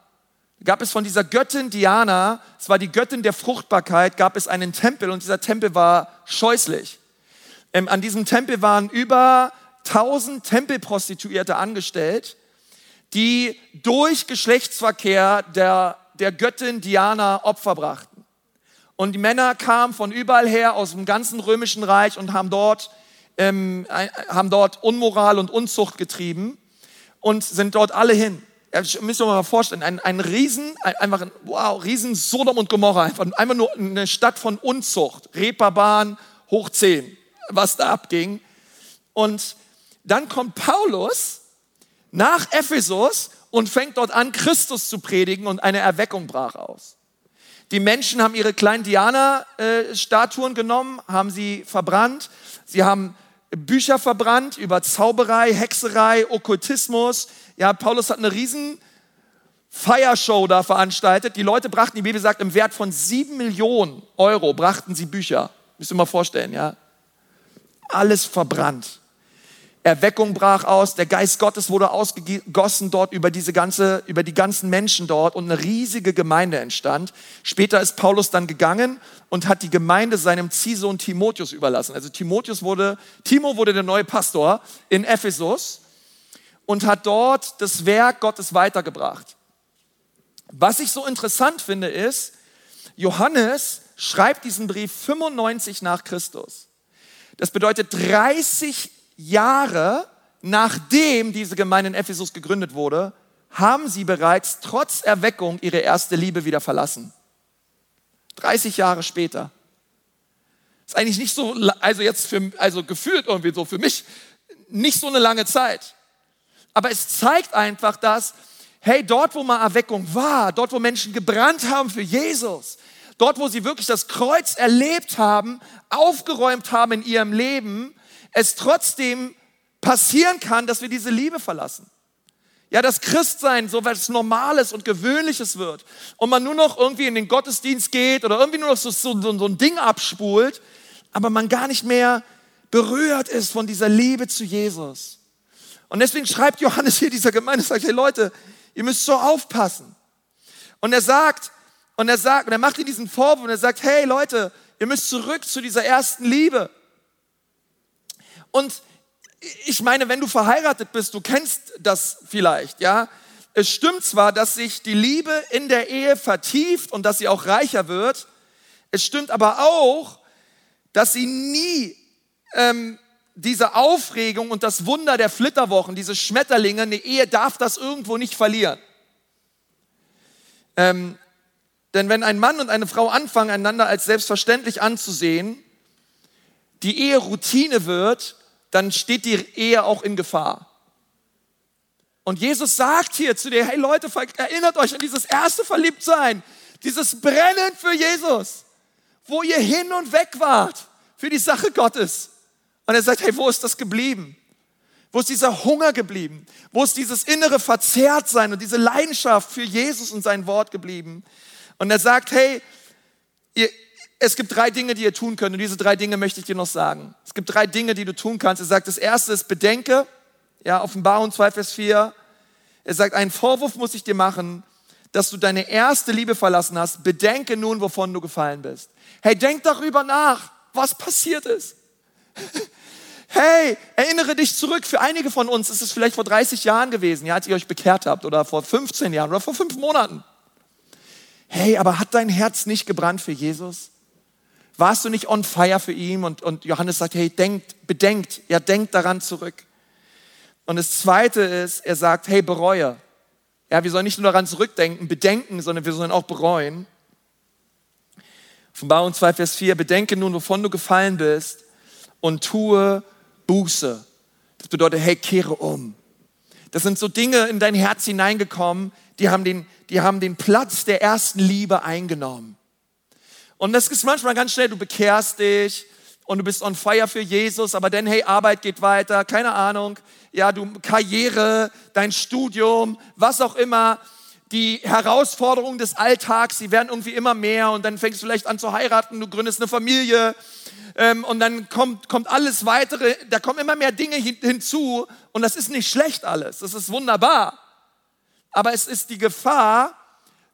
Gab es von dieser Göttin Diana, es war die Göttin der Fruchtbarkeit, gab es einen Tempel und dieser Tempel war scheußlich. Ähm, an diesem Tempel waren über 1000 Tempelprostituierte angestellt, die durch Geschlechtsverkehr der, der Göttin Diana Opfer brachten. Und die Männer kamen von überall her aus dem ganzen römischen Reich und haben dort, ähm, haben dort Unmoral und Unzucht getrieben und sind dort alle hin. Ja, müsst ihr mal vorstellen, ein, ein Riesen, ein, einfach ein, wow, Riesen Sodom und Gomorra, einfach, einfach nur eine Stadt von Unzucht, Reeperbahn hoch 10, was da abging. Und dann kommt Paulus nach Ephesus und fängt dort an, Christus zu predigen und eine Erweckung brach aus. Die Menschen haben ihre kleinen Diana-Statuen genommen, haben sie verbrannt. Sie haben Bücher verbrannt über Zauberei, Hexerei, Okkultismus. Ja, Paulus hat eine riesen Feiershow da veranstaltet. Die Leute brachten, die Bibel sagt, im Wert von sieben Millionen Euro brachten sie Bücher. Müsst ihr mal vorstellen, ja. Alles verbrannt. Erweckung brach aus, der Geist Gottes wurde ausgegossen dort über diese ganze, über die ganzen Menschen dort und eine riesige Gemeinde entstand. Später ist Paulus dann gegangen und hat die Gemeinde seinem Ziehsohn Timotheus überlassen. Also Timotheus wurde, Timo wurde der neue Pastor in Ephesus und hat dort das Werk Gottes weitergebracht. Was ich so interessant finde ist, Johannes schreibt diesen Brief 95 nach Christus. Das bedeutet 30 Jahre nachdem diese Gemeinde in Ephesus gegründet wurde, haben sie bereits trotz Erweckung ihre erste Liebe wieder verlassen. 30 Jahre später. Ist eigentlich nicht so, also jetzt für, also gefühlt irgendwie so für mich, nicht so eine lange Zeit. Aber es zeigt einfach, dass, hey, dort, wo mal Erweckung war, dort, wo Menschen gebrannt haben für Jesus, dort, wo sie wirklich das Kreuz erlebt haben, aufgeräumt haben in ihrem Leben, es trotzdem passieren kann, dass wir diese Liebe verlassen. Ja, das Christsein so was Normales und Gewöhnliches wird und man nur noch irgendwie in den Gottesdienst geht oder irgendwie nur noch so, so, so ein Ding abspult, aber man gar nicht mehr berührt ist von dieser Liebe zu Jesus. Und deswegen schreibt Johannes hier dieser Gemeinde, sagt, hey Leute, ihr müsst so aufpassen. Und er sagt, und er sagt, und er macht in diesen Vorwurf und er sagt, hey Leute, ihr müsst zurück zu dieser ersten Liebe. Und ich meine, wenn du verheiratet bist, du kennst das vielleicht, ja. Es stimmt zwar, dass sich die Liebe in der Ehe vertieft und dass sie auch reicher wird. Es stimmt aber auch, dass sie nie ähm, diese Aufregung und das Wunder der Flitterwochen, diese Schmetterlinge, eine Ehe darf das irgendwo nicht verlieren. Ähm, denn wenn ein Mann und eine Frau anfangen, einander als selbstverständlich anzusehen, die Ehe Routine wird, dann steht die Ehe auch in Gefahr. Und Jesus sagt hier zu dir, hey Leute, erinnert euch an dieses erste Verliebtsein, dieses Brennen für Jesus, wo ihr hin und weg wart für die Sache Gottes. Und er sagt, hey, wo ist das geblieben? Wo ist dieser Hunger geblieben? Wo ist dieses innere Verzerrtsein und diese Leidenschaft für Jesus und sein Wort geblieben? Und er sagt, hey, ihr, es gibt drei Dinge, die ihr tun könnt und diese drei Dinge möchte ich dir noch sagen. Es gibt drei Dinge, die du tun kannst. Er sagt, das erste ist Bedenke, ja, Offenbarung 2, Vers 4. Er sagt, einen Vorwurf muss ich dir machen, dass du deine erste Liebe verlassen hast. Bedenke nun, wovon du gefallen bist. Hey, denk darüber nach, was passiert ist. Hey, erinnere dich zurück. Für einige von uns ist es vielleicht vor 30 Jahren gewesen, ja, als ihr euch bekehrt habt, oder vor 15 Jahren oder vor fünf Monaten. Hey, aber hat dein Herz nicht gebrannt für Jesus? Warst du nicht on fire für ihn? Und, und Johannes sagt, hey, denkt, bedenkt, ja, denkt daran zurück. Und das zweite ist, er sagt, hey, bereue. Ja, wir sollen nicht nur daran zurückdenken, bedenken, sondern wir sollen auch bereuen. Offenbarung 2, Vers 4, bedenke nun, wovon du gefallen bist und tue Buße. Das bedeutet, hey, kehre um. Das sind so Dinge in dein Herz hineingekommen, die haben den, die haben den Platz der ersten Liebe eingenommen. Und das ist manchmal ganz schnell, du bekehrst dich und du bist on fire für Jesus, aber dann, hey, Arbeit geht weiter, keine Ahnung, ja, du, Karriere, dein Studium, was auch immer, die Herausforderungen des Alltags, sie werden irgendwie immer mehr und dann fängst du vielleicht an zu heiraten, du gründest eine Familie ähm, und dann kommt, kommt alles weitere, da kommen immer mehr Dinge hin, hinzu und das ist nicht schlecht alles, das ist wunderbar. Aber es ist die Gefahr,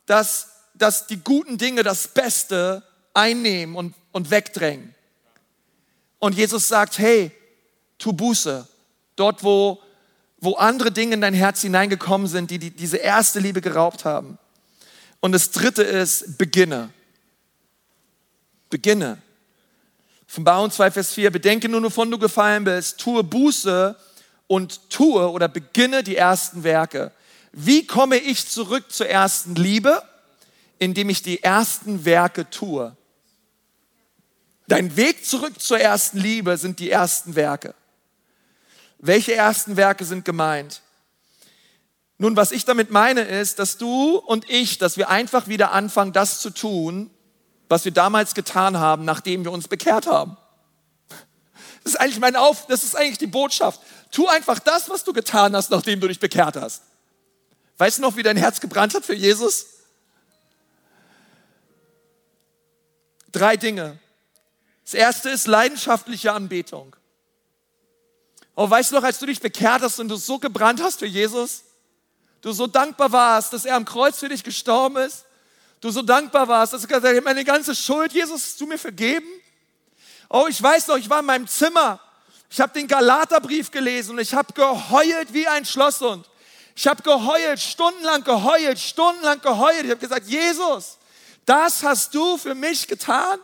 dass, dass die guten Dinge das Beste einnehmen und, und wegdrängen. Und Jesus sagt, hey, tu Buße. Dort, wo, wo andere Dinge in dein Herz hineingekommen sind, die, die diese erste Liebe geraubt haben. Und das dritte ist, beginne. Beginne. Offenbarung 2, Vers 4, bedenke nur, wovon du gefallen bist, tue Buße und tue oder beginne die ersten Werke. Wie komme ich zurück zur ersten Liebe? Indem ich die ersten Werke tue. Dein Weg zurück zur ersten Liebe sind die ersten Werke. Welche ersten Werke sind gemeint? Nun, was ich damit meine, ist, dass du und ich, dass wir einfach wieder anfangen, das zu tun, was wir damals getan haben, nachdem wir uns bekehrt haben. Das ist eigentlich mein Auf, das ist eigentlich die Botschaft. Tu einfach das, was du getan hast, nachdem du dich bekehrt hast. Weißt du noch, wie dein Herz gebrannt hat für Jesus? Drei Dinge. Das erste ist leidenschaftliche Anbetung. Oh, weißt du noch, als du dich bekehrt hast und du so gebrannt hast für Jesus? Du so dankbar warst, dass er am Kreuz für dich gestorben ist? Du so dankbar warst, dass du gesagt hast, meine ganze Schuld, Jesus, hast du mir vergeben? Oh, ich weiß noch, ich war in meinem Zimmer. Ich habe den Galaterbrief gelesen und ich habe geheult wie ein Schlosshund. Ich habe geheult, stundenlang geheult, stundenlang geheult. Ich habe gesagt, Jesus, das hast du für mich getan?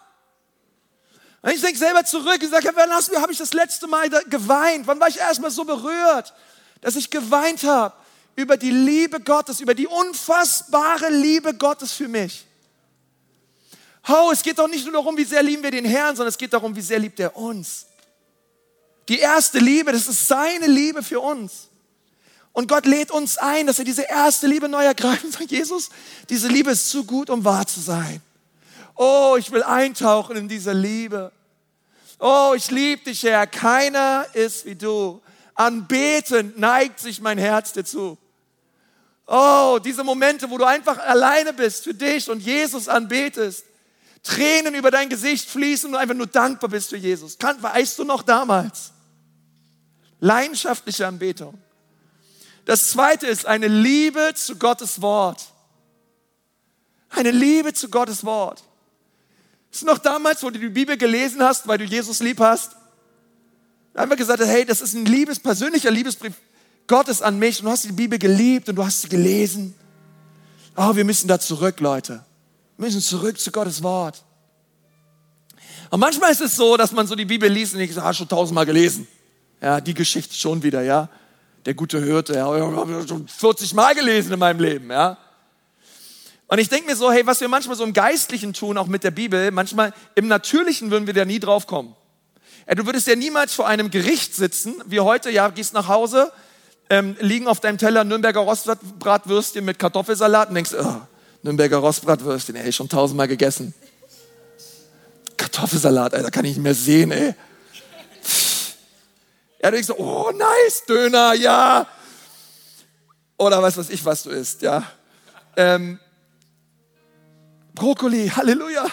Und ich denke selber zurück und sage, wann habe ich das letzte Mal geweint? Wann war ich erstmal so berührt, dass ich geweint habe über die Liebe Gottes, über die unfassbare Liebe Gottes für mich? Oh, es geht doch nicht nur darum, wie sehr lieben wir den Herrn, sondern es geht darum, wie sehr liebt er uns. Die erste Liebe, das ist seine Liebe für uns. Und Gott lädt uns ein, dass er diese erste Liebe neu ergreifen. Sagt Jesus, diese Liebe ist zu gut, um wahr zu sein. Oh, ich will eintauchen in diese Liebe. Oh, ich liebe dich, Herr. Keiner ist wie du. Anbetend neigt sich mein Herz dir zu. Oh, diese Momente, wo du einfach alleine bist für dich und Jesus anbetest. Tränen über dein Gesicht fließen und einfach nur dankbar bist für Jesus. Kann, weißt du noch damals? Leidenschaftliche Anbetung. Das zweite ist eine Liebe zu Gottes Wort. Eine Liebe zu Gottes Wort. Ist noch damals, wo du die Bibel gelesen hast, weil du Jesus lieb hast? Einfach gesagt, hey, das ist ein Liebes, persönlicher Liebesbrief Gottes an mich und du hast die Bibel geliebt und du hast sie gelesen. Oh, wir müssen da zurück, Leute. Wir müssen zurück zu Gottes Wort. Und manchmal ist es so, dass man so die Bibel liest und ich sage, ah, schon tausendmal gelesen. Ja, die Geschichte schon wieder, ja. Der gute Hirte, ja, ich habe schon 40 Mal gelesen in meinem Leben, ja. Und ich denke mir so, hey, was wir manchmal so im Geistlichen tun, auch mit der Bibel, manchmal im Natürlichen würden wir da nie drauf kommen. Ja, du würdest ja niemals vor einem Gericht sitzen, wie heute, ja, gehst nach Hause, ähm, liegen auf deinem Teller Nürnberger Rostbratwürstchen mit Kartoffelsalat und denkst, oh, Nürnberger Rostbratwürstchen, ey, schon tausendmal gegessen. Kartoffelsalat, ey, da kann ich nicht mehr sehen, ey. Ja, du denkst so, oh, nice, Döner, ja. Oder was weiß ich, was du isst, ja. Ähm, Brokkoli, Halleluja.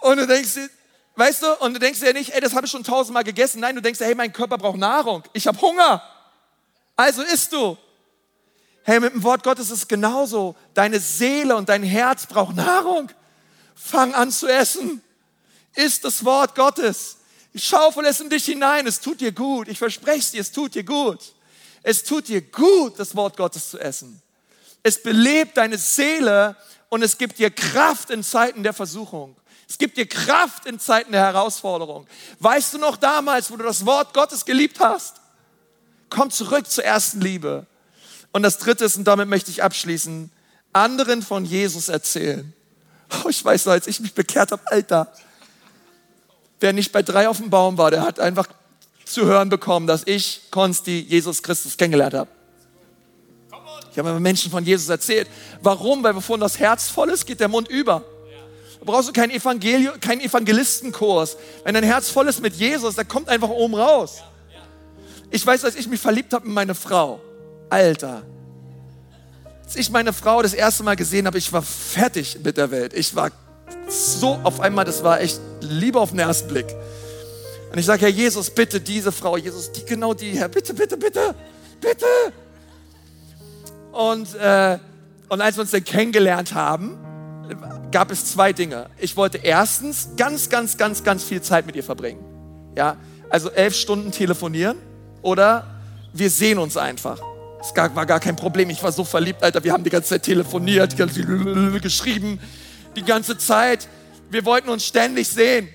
Und du denkst dir, weißt du, und du denkst dir nicht, ey, das habe ich schon tausendmal gegessen. Nein, du denkst dir, hey, mein Körper braucht Nahrung. Ich habe Hunger. Also isst du. Hey, mit dem Wort Gottes ist es genauso. Deine Seele und dein Herz braucht Nahrung. Fang an zu essen. Isst das Wort Gottes. Schaufel es in dich hinein. Es tut dir gut. Ich verspreche es dir, es tut dir gut. Es tut dir gut, das Wort Gottes zu essen. Es belebt deine Seele und es gibt dir Kraft in Zeiten der Versuchung. Es gibt dir Kraft in Zeiten der Herausforderung. Weißt du noch damals, wo du das Wort Gottes geliebt hast? Komm zurück zur ersten Liebe. Und das dritte ist, und damit möchte ich abschließen, anderen von Jesus erzählen. Oh, ich weiß noch, als ich mich bekehrt habe, Alter, wer nicht bei drei auf dem Baum war, der hat einfach zu hören bekommen, dass ich Konsti Jesus Christus kennengelernt habe. Ich habe Menschen von Jesus erzählt. Warum? Weil bevor das Herz voll ist, geht der Mund über. Da brauchst du keinen, Evangelium, keinen Evangelistenkurs. Wenn dein Herz voll ist mit Jesus, da kommt einfach oben raus. Ich weiß, als ich mich verliebt habe in meine Frau. Alter. Als ich meine Frau das erste Mal gesehen habe, ich war fertig mit der Welt. Ich war so auf einmal, das war echt Liebe auf den ersten Blick. Und ich sage, Herr Jesus, bitte diese Frau, Jesus, die genau die, Herr, bitte, bitte, bitte, bitte. Und, äh, und als wir uns dann kennengelernt haben, gab es zwei Dinge. Ich wollte erstens ganz, ganz, ganz, ganz viel Zeit mit ihr verbringen. Ja, also elf Stunden telefonieren oder wir sehen uns einfach. Es war gar kein Problem. Ich war so verliebt, Alter. Wir haben die ganze Zeit telefoniert, geschrieben, die ganze Zeit. Wir wollten uns ständig sehen.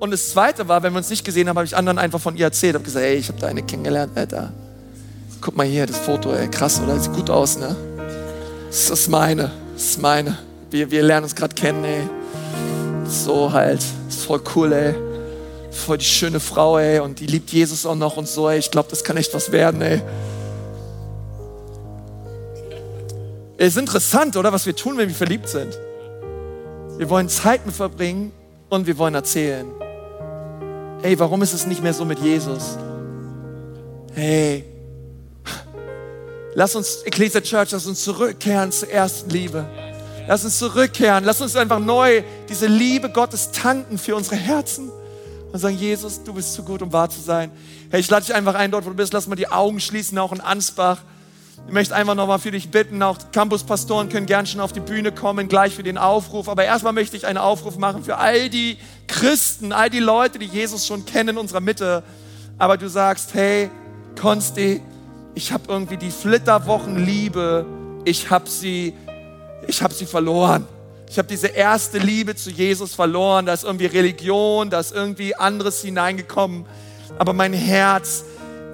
Und das Zweite war, wenn wir uns nicht gesehen haben, habe ich anderen einfach von ihr erzählt. Habe gesagt, ey, ich habe eine kennengelernt, Alter. Guck mal hier, das Foto, ey, krass, oder? Sieht gut aus, ne? Das ist meine, das ist meine. Wir, wir lernen uns gerade kennen, ey. So halt, das ist voll cool, ey. Voll die schöne Frau, ey. Und die liebt Jesus auch noch und so, ey. Ich glaube, das kann echt was werden, ey. Es ist interessant, oder? Was wir tun, wenn wir verliebt sind. Wir wollen Zeit mit verbringen und wir wollen erzählen. Hey, warum ist es nicht mehr so mit Jesus? Hey, Lass uns, Ecclesia Church, lass uns zurückkehren zur ersten Liebe. Lass uns zurückkehren. Lass uns einfach neu diese Liebe Gottes tanken für unsere Herzen und sagen, Jesus, du bist zu gut, um wahr zu sein. Hey, ich lade dich einfach ein, dort wo du bist, lass mal die Augen schließen, auch in Ansbach. Ich möchte einfach nochmal für dich bitten, auch Campuspastoren können gern schon auf die Bühne kommen, gleich für den Aufruf. Aber erstmal möchte ich einen Aufruf machen für all die Christen, all die Leute, die Jesus schon kennen in unserer Mitte. Aber du sagst, hey, Konsti, ich habe irgendwie die Flitterwochen Liebe, ich habe sie, ich habe sie verloren. Ich habe diese erste Liebe zu Jesus verloren. Da ist irgendwie Religion, da ist irgendwie anderes hineingekommen. Aber mein Herz,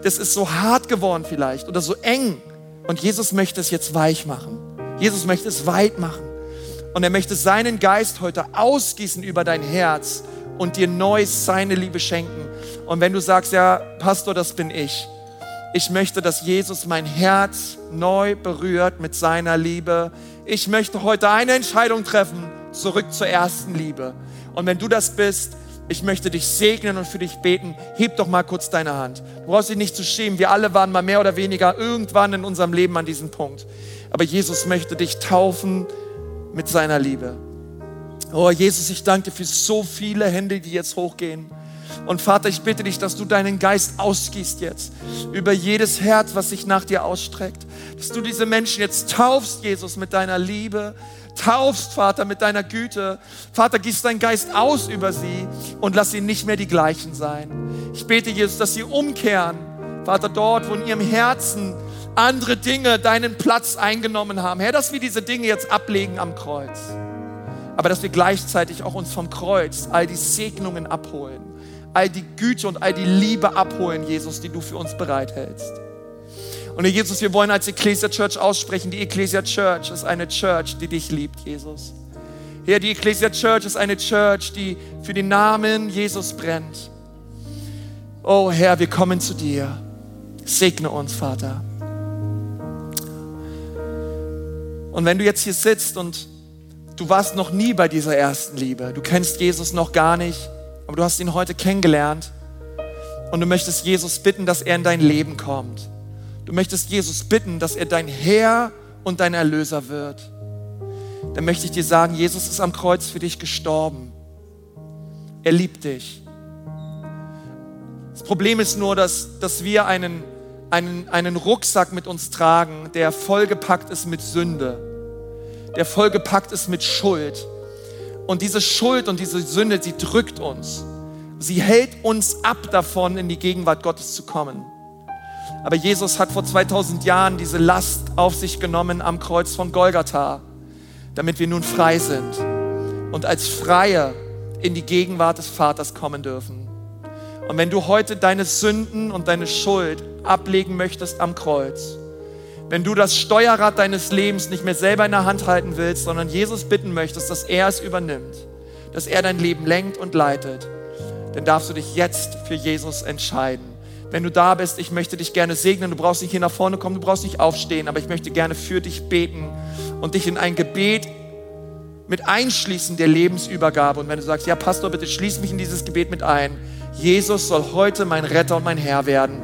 das ist so hart geworden vielleicht oder so eng. Und Jesus möchte es jetzt weich machen. Jesus möchte es weit machen. Und er möchte seinen Geist heute ausgießen über dein Herz und dir neu seine Liebe schenken. Und wenn du sagst, ja, Pastor, das bin ich. Ich möchte, dass Jesus mein Herz neu berührt mit seiner Liebe ich möchte heute eine Entscheidung treffen, zurück zur ersten Liebe. Und wenn du das bist, ich möchte dich segnen und für dich beten. Heb doch mal kurz deine Hand. Du brauchst dich nicht zu schämen. Wir alle waren mal mehr oder weniger irgendwann in unserem Leben an diesem Punkt. Aber Jesus möchte dich taufen mit seiner Liebe. Oh Jesus, ich danke dir für so viele Hände, die jetzt hochgehen. Und Vater, ich bitte dich, dass du deinen Geist ausgießt jetzt über jedes Herz, was sich nach dir ausstreckt. Dass du diese Menschen jetzt taufst, Jesus, mit deiner Liebe, taufst, Vater, mit deiner Güte. Vater, gieß deinen Geist aus über sie und lass sie nicht mehr die gleichen sein. Ich bete, Jesus, dass sie umkehren, Vater, dort, wo in ihrem Herzen andere Dinge deinen Platz eingenommen haben. Herr, dass wir diese Dinge jetzt ablegen am Kreuz. Aber dass wir gleichzeitig auch uns vom Kreuz all die Segnungen abholen all die Güte und all die Liebe abholen, Jesus, die du für uns bereithältst. Und Herr Jesus, wir wollen als Ecclesia Church aussprechen, die Ecclesia Church ist eine Church, die dich liebt, Jesus. Herr, die Ecclesia Church ist eine Church, die für den Namen Jesus brennt. Oh Herr, wir kommen zu dir. Segne uns, Vater. Und wenn du jetzt hier sitzt und du warst noch nie bei dieser ersten Liebe, du kennst Jesus noch gar nicht, aber du hast ihn heute kennengelernt und du möchtest Jesus bitten, dass er in dein Leben kommt. Du möchtest Jesus bitten, dass er dein Herr und dein Erlöser wird. Dann möchte ich dir sagen, Jesus ist am Kreuz für dich gestorben. Er liebt dich. Das Problem ist nur, dass, dass wir einen, einen, einen Rucksack mit uns tragen, der vollgepackt ist mit Sünde, der vollgepackt ist mit Schuld und diese Schuld und diese Sünde, sie drückt uns. Sie hält uns ab davon, in die Gegenwart Gottes zu kommen. Aber Jesus hat vor 2000 Jahren diese Last auf sich genommen am Kreuz von Golgatha, damit wir nun frei sind und als Freie in die Gegenwart des Vaters kommen dürfen. Und wenn du heute deine Sünden und deine Schuld ablegen möchtest am Kreuz, wenn du das Steuerrad deines Lebens nicht mehr selber in der Hand halten willst, sondern Jesus bitten möchtest, dass er es übernimmt, dass er dein Leben lenkt und leitet, dann darfst du dich jetzt für Jesus entscheiden. Wenn du da bist, ich möchte dich gerne segnen. Du brauchst nicht hier nach vorne kommen, du brauchst nicht aufstehen, aber ich möchte gerne für dich beten und dich in ein Gebet mit einschließen der Lebensübergabe. Und wenn du sagst, ja Pastor, bitte schließ mich in dieses Gebet mit ein. Jesus soll heute mein Retter und mein Herr werden.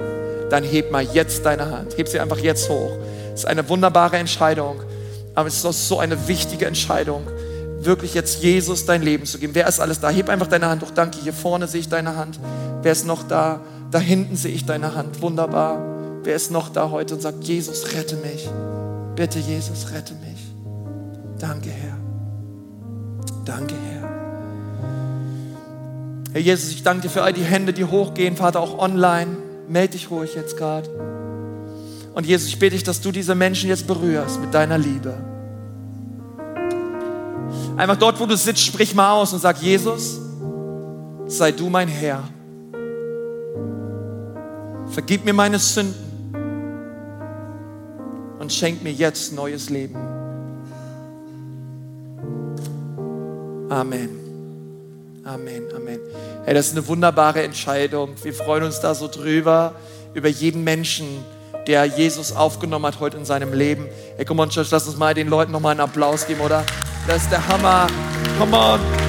Dann heb mal jetzt deine Hand. Heb sie einfach jetzt hoch. Es ist eine wunderbare Entscheidung, aber es ist auch so eine wichtige Entscheidung, wirklich jetzt Jesus dein Leben zu geben. Wer ist alles da? Heb einfach deine Hand hoch. Danke. Hier vorne sehe ich deine Hand. Wer ist noch da? Da hinten sehe ich deine Hand. Wunderbar. Wer ist noch da heute und sagt, Jesus, rette mich. Bitte, Jesus, rette mich. Danke, Herr. Danke, Herr. Herr Jesus, ich danke dir für all die Hände, die hochgehen, Vater, auch online. Meld dich ruhig jetzt gerade. Und Jesus, ich bitte dich, dass du diese Menschen jetzt berührst mit deiner Liebe. Einfach dort, wo du sitzt, sprich mal aus und sag, Jesus, sei du mein Herr. Vergib mir meine Sünden und schenk mir jetzt neues Leben. Amen. Amen, Amen. Hey, das ist eine wunderbare Entscheidung. Wir freuen uns da so drüber, über jeden Menschen, der Jesus aufgenommen hat heute in seinem Leben. Hey, come on, Church, lass uns mal den Leuten nochmal einen Applaus geben, oder? Das ist der Hammer. Come on.